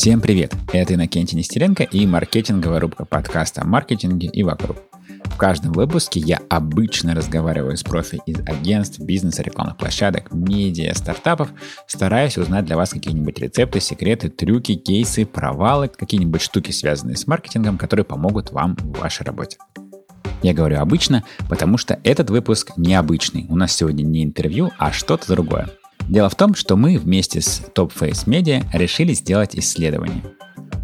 Всем привет! Это Иннокентий Нестеренко и маркетинговая рубка подкаста о маркетинге и вокруг. В каждом выпуске я обычно разговариваю с профи из агентств, бизнеса, рекламных площадок, медиа, стартапов, стараясь узнать для вас какие-нибудь рецепты, секреты, трюки, кейсы, провалы, какие-нибудь штуки, связанные с маркетингом, которые помогут вам в вашей работе. Я говорю обычно, потому что этот выпуск необычный. У нас сегодня не интервью, а что-то другое. Дело в том, что мы вместе с Top Face Media решили сделать исследование.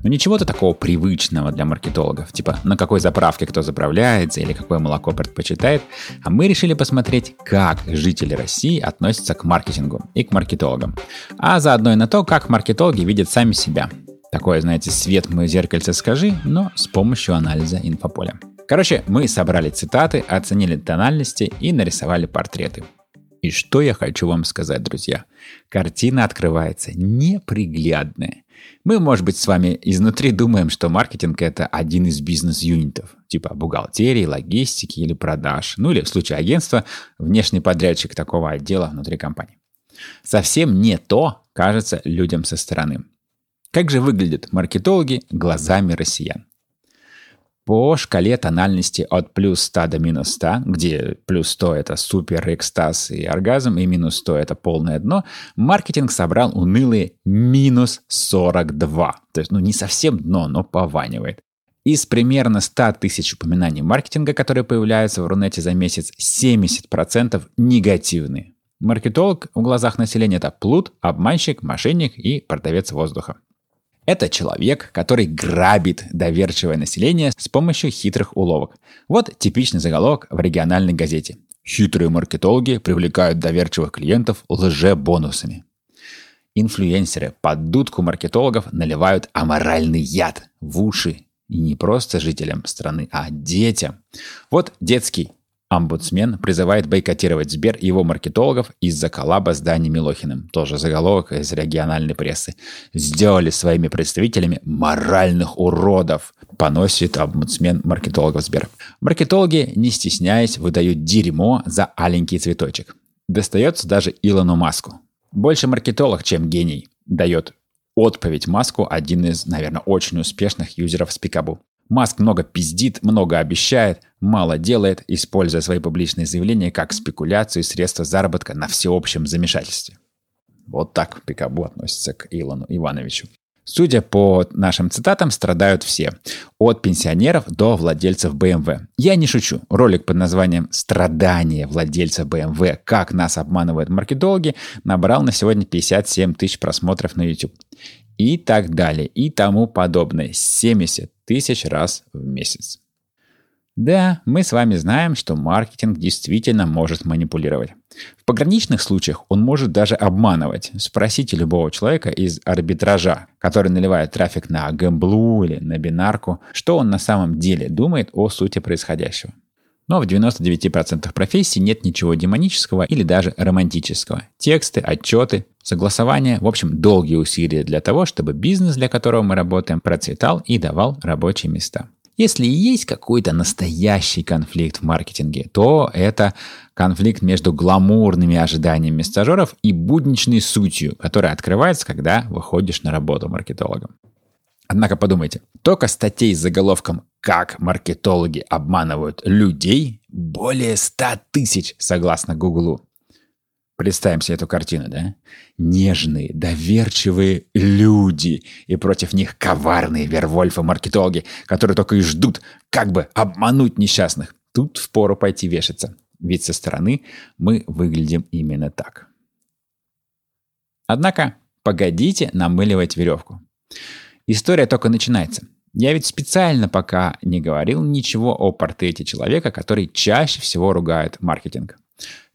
Но ничего-то такого привычного для маркетологов, типа на какой заправке кто заправляется или какое молоко предпочитает, а мы решили посмотреть, как жители России относятся к маркетингу и к маркетологам, а заодно и на то, как маркетологи видят сами себя. Такое, знаете, свет мое зеркальце скажи, но с помощью анализа инфополя. Короче, мы собрали цитаты, оценили тональности и нарисовали портреты. И что я хочу вам сказать, друзья? Картина открывается неприглядная. Мы, может быть, с вами изнутри думаем, что маркетинг это один из бизнес-юнитов, типа бухгалтерии, логистики или продаж, ну или в случае агентства внешний подрядчик такого отдела внутри компании. Совсем не то кажется людям со стороны. Как же выглядят маркетологи глазами россиян? По шкале тональности от плюс 100 до минус 100, где плюс 100 это супер экстаз и оргазм, и минус 100 это полное дно, маркетинг собрал унылые минус 42. То есть, ну, не совсем дно, но пованивает. Из примерно 100 тысяч упоминаний маркетинга, которые появляются в Рунете за месяц, 70% негативные. Маркетолог в глазах населения это плут, обманщик, мошенник и продавец воздуха. Это человек, который грабит доверчивое население с помощью хитрых уловок. Вот типичный заголовок в региональной газете. Хитрые маркетологи привлекают доверчивых клиентов лже-бонусами. Инфлюенсеры под дудку маркетологов наливают аморальный яд в уши. И не просто жителям страны, а детям. Вот детский Омбудсмен призывает бойкотировать Сбер и его маркетологов из-за коллаба с Дани Милохиным. Тоже заголовок из региональной прессы. Сделали своими представителями моральных уродов. Поносит омбудсмен маркетологов Сбер. Маркетологи, не стесняясь, выдают дерьмо за аленький цветочек. Достается даже Илону Маску. Больше маркетолог, чем гений, дает отповедь Маску один из, наверное, очень успешных юзеров Спикабу. Маск много пиздит, много обещает, мало делает, используя свои публичные заявления как спекуляцию и средства заработка на всеобщем замешательстве. Вот так Пикабу относится к Илону Ивановичу. Судя по нашим цитатам, страдают все. От пенсионеров до владельцев BMW. Я не шучу. Ролик под названием «Страдания владельца BMW. Как нас обманывают маркетологи» набрал на сегодня 57 тысяч просмотров на YouTube. И так далее, и тому подобное. 70 тысяч раз в месяц. Да, мы с вами знаем, что маркетинг действительно может манипулировать. В пограничных случаях он может даже обманывать. Спросите любого человека из арбитража, который наливает трафик на гэмблу или на бинарку, что он на самом деле думает о сути происходящего. Но в 99% профессий нет ничего демонического или даже романтического. Тексты, отчеты, согласования, в общем, долгие усилия для того, чтобы бизнес, для которого мы работаем, процветал и давал рабочие места. Если и есть какой-то настоящий конфликт в маркетинге, то это конфликт между гламурными ожиданиями стажеров и будничной сутью, которая открывается, когда выходишь на работу маркетологом. Однако подумайте, только статей с заголовком «Как маркетологи обманывают людей» более 100 тысяч, согласно Гуглу. Представим себе эту картину, да? Нежные, доверчивые люди, и против них коварные вервольфы-маркетологи, которые только и ждут, как бы обмануть несчастных. Тут впору пойти вешаться, ведь со стороны мы выглядим именно так. Однако, погодите намыливать веревку. История только начинается. Я ведь специально пока не говорил ничего о портрете человека, который чаще всего ругает маркетинг.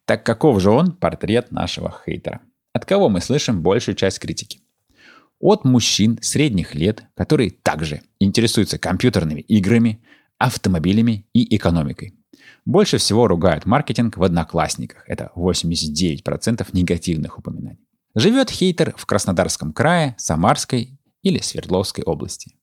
Так каков же он, портрет нашего хейтера? От кого мы слышим большую часть критики? От мужчин средних лет, которые также интересуются компьютерными играми, автомобилями и экономикой. Больше всего ругают маркетинг в одноклассниках. Это 89% негативных упоминаний. Живет хейтер в Краснодарском крае, Самарской или Свердловской области.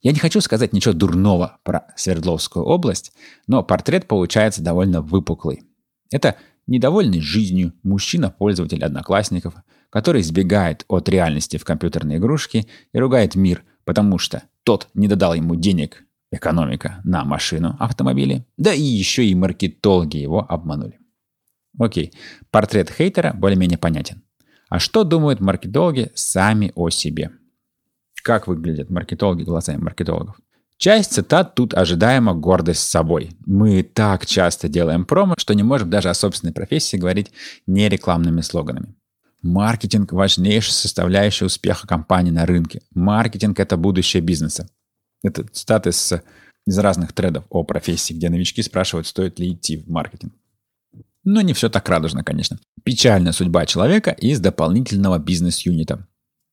Я не хочу сказать ничего дурного про Свердловскую область, но портрет получается довольно выпуклый. Это Недовольный жизнью мужчина-пользователь одноклассников, который избегает от реальности в компьютерные игрушки и ругает мир, потому что тот не додал ему денег, экономика, на машину, автомобили, да и еще и маркетологи его обманули. Окей, портрет хейтера более-менее понятен. А что думают маркетологи сами о себе? Как выглядят маркетологи глазами маркетологов? Часть цитат тут ожидаемо гордость собой. Мы так часто делаем промо, что не можем даже о собственной профессии говорить не рекламными слоганами. Маркетинг – важнейшая составляющая успеха компании на рынке. Маркетинг – это будущее бизнеса. Это цитаты с, из разных тредов о профессии, где новички спрашивают, стоит ли идти в маркетинг. Но не все так радужно, конечно. Печальная судьба человека из дополнительного бизнес-юнита.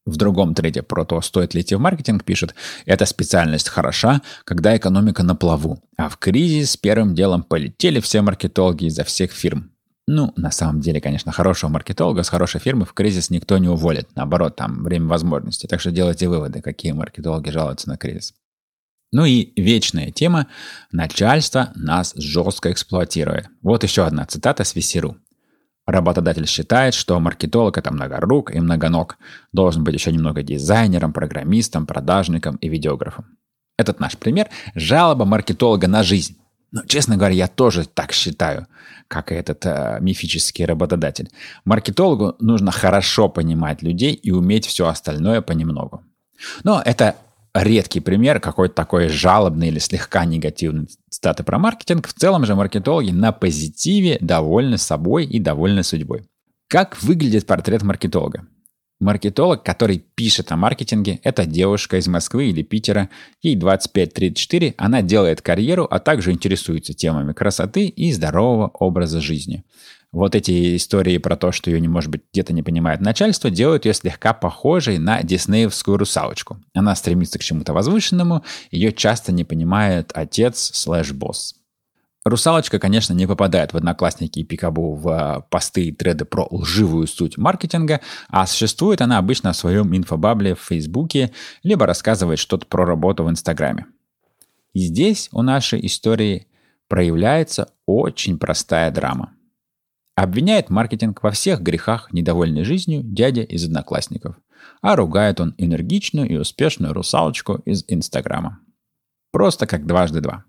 В другом треде про то, стоит ли идти в маркетинг, пишет, эта специальность хороша, когда экономика на плаву, а в кризис первым делом полетели все маркетологи изо всех фирм. Ну, на самом деле, конечно, хорошего маркетолога с хорошей фирмы в кризис никто не уволит. Наоборот, там время возможностей. Так что делайте выводы, какие маркетологи жалуются на кризис. Ну и вечная тема «Начальство нас жестко эксплуатирует». Вот еще одна цитата с Весеру. Работодатель считает, что маркетолог – это многорук и многоног. Должен быть еще немного дизайнером, программистом, продажником и видеографом. Этот наш пример – жалоба маркетолога на жизнь. Но, честно говоря, я тоже так считаю, как и этот э, мифический работодатель. Маркетологу нужно хорошо понимать людей и уметь все остальное понемногу. Но это редкий пример какой-то такой жалобный или слегка негативный статы про маркетинг. В целом же маркетологи на позитиве довольны собой и довольны судьбой. Как выглядит портрет маркетолога? Маркетолог, который пишет о маркетинге, это девушка из Москвы или Питера, ей 25-34, она делает карьеру, а также интересуется темами красоты и здорового образа жизни. Вот эти истории про то, что ее, не может быть, где-то не понимает начальство, делают ее слегка похожей на диснеевскую русалочку. Она стремится к чему-то возвышенному, ее часто не понимает отец слэш-босс. Русалочка, конечно, не попадает в одноклассники и пикабу в а, посты и треды про лживую суть маркетинга, а существует она обычно в своем инфобабле в Фейсбуке, либо рассказывает что-то про работу в Инстаграме. И здесь у нашей истории проявляется очень простая драма. Обвиняет маркетинг во всех грехах недовольной жизнью дядя из одноклассников, а ругает он энергичную и успешную русалочку из Инстаграма. Просто как дважды два.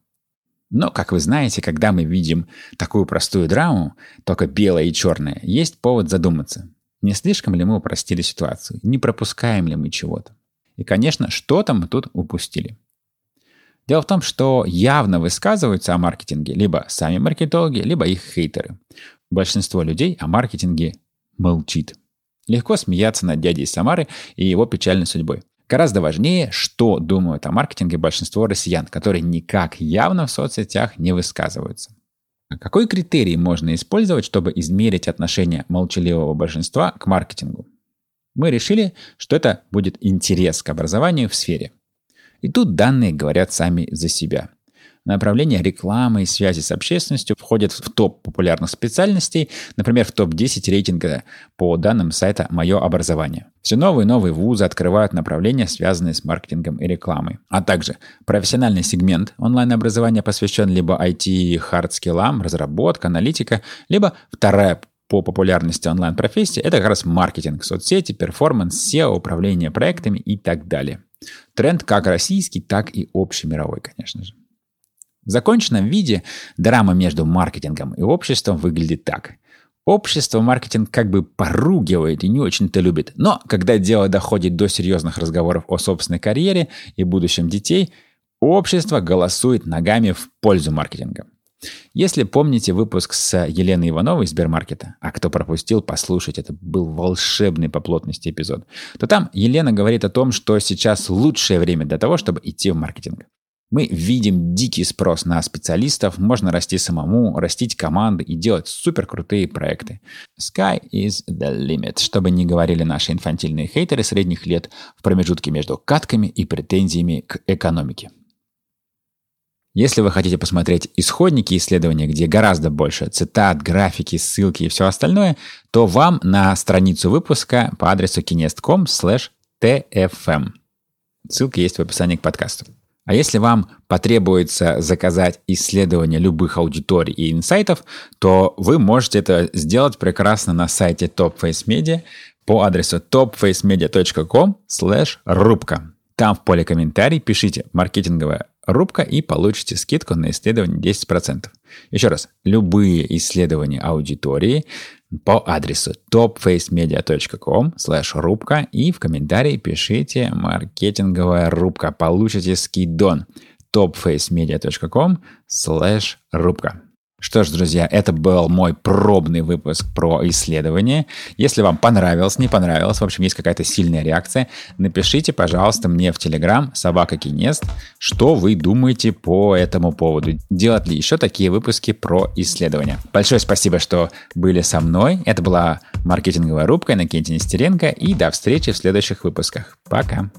Но, как вы знаете, когда мы видим такую простую драму, только белое и черное, есть повод задуматься. Не слишком ли мы упростили ситуацию? Не пропускаем ли мы чего-то? И, конечно, что-то мы тут упустили. Дело в том, что явно высказываются о маркетинге либо сами маркетологи, либо их хейтеры. Большинство людей о маркетинге молчит. Легко смеяться над дядей Самары и его печальной судьбой. Гораздо важнее, что думают о маркетинге большинство россиян, которые никак явно в соцсетях не высказываются. А какой критерий можно использовать, чтобы измерить отношение молчаливого большинства к маркетингу? Мы решили, что это будет интерес к образованию в сфере. И тут данные говорят сами за себя – Направление рекламы и связи с общественностью входит в топ популярных специальностей, например, в топ-10 рейтинга по данным сайта «Мое образование». Все новые и новые вузы открывают направления, связанные с маркетингом и рекламой. А также профессиональный сегмент онлайн-образования посвящен либо IT, хардскиллам, разработка, аналитика, либо вторая по популярности онлайн-профессии – это как раз маркетинг, соцсети, performance, SEO, управление проектами и так далее. Тренд как российский, так и общемировой, конечно же. В законченном виде драма между маркетингом и обществом выглядит так. Общество маркетинг как бы поругивает и не очень-то любит. Но когда дело доходит до серьезных разговоров о собственной карьере и будущем детей, общество голосует ногами в пользу маркетинга. Если помните выпуск с Еленой Ивановой из Сбермаркета, а кто пропустил, послушать, это был волшебный по плотности эпизод, то там Елена говорит о том, что сейчас лучшее время для того, чтобы идти в маркетинг. Мы видим дикий спрос на специалистов, можно расти самому, растить команды и делать супер крутые проекты. Sky is the limit, чтобы не говорили наши инфантильные хейтеры средних лет в промежутке между катками и претензиями к экономике. Если вы хотите посмотреть исходники исследования, где гораздо больше цитат, графики, ссылки и все остальное, то вам на страницу выпуска по адресу kinest.com/tfm. Ссылка есть в описании к подкасту. А если вам потребуется заказать исследование любых аудиторий и инсайтов, то вы можете это сделать прекрасно на сайте Top Face Media по адресу topfacemedia.com рубка. Там в поле комментарий пишите «маркетинговая рубка» и получите скидку на исследование 10%. Еще раз, любые исследования аудитории по адресу topfacemedia.com рубка и в комментарии пишите «маркетинговая рубка». Получите скидон topfacemedia.com рубка. Что ж, друзья, это был мой пробный выпуск про исследование. Если вам понравилось, не понравилось, в общем, есть какая-то сильная реакция, напишите, пожалуйста, мне в Телеграм собака Кинест, что вы думаете по этому поводу. Делать ли еще такие выпуски про исследования. Большое спасибо, что были со мной. Это была маркетинговая рубка на Кенте Нестеренко. И до встречи в следующих выпусках. Пока.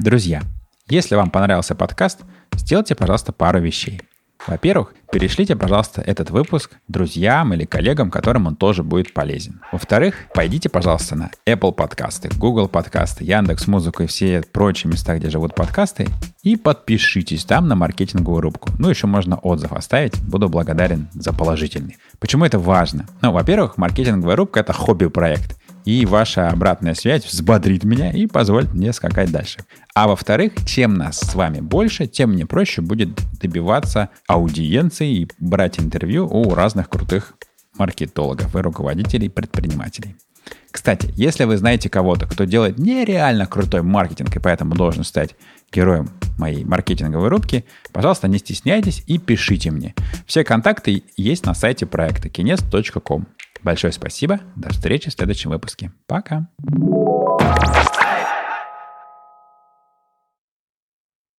Друзья, если вам понравился подкаст, сделайте, пожалуйста, пару вещей. Во-первых, перешлите, пожалуйста, этот выпуск друзьям или коллегам, которым он тоже будет полезен. Во-вторых, пойдите, пожалуйста, на Apple подкасты, Google подкасты, Яндекс Музыку и все прочие места, где живут подкасты, и подпишитесь там на маркетинговую рубку. Ну, еще можно отзыв оставить, буду благодарен за положительный. Почему это важно? Ну, во-первых, маркетинговая рубка — это хобби-проект и ваша обратная связь взбодрит меня и позволит мне скакать дальше. А во-вторых, чем нас с вами больше, тем мне проще будет добиваться аудиенции и брать интервью у разных крутых маркетологов и руководителей предпринимателей. Кстати, если вы знаете кого-то, кто делает нереально крутой маркетинг и поэтому должен стать героем моей маркетинговой рубки, пожалуйста, не стесняйтесь и пишите мне. Все контакты есть на сайте проекта kines.com. Большое спасибо. До встречи в следующем выпуске. Пока.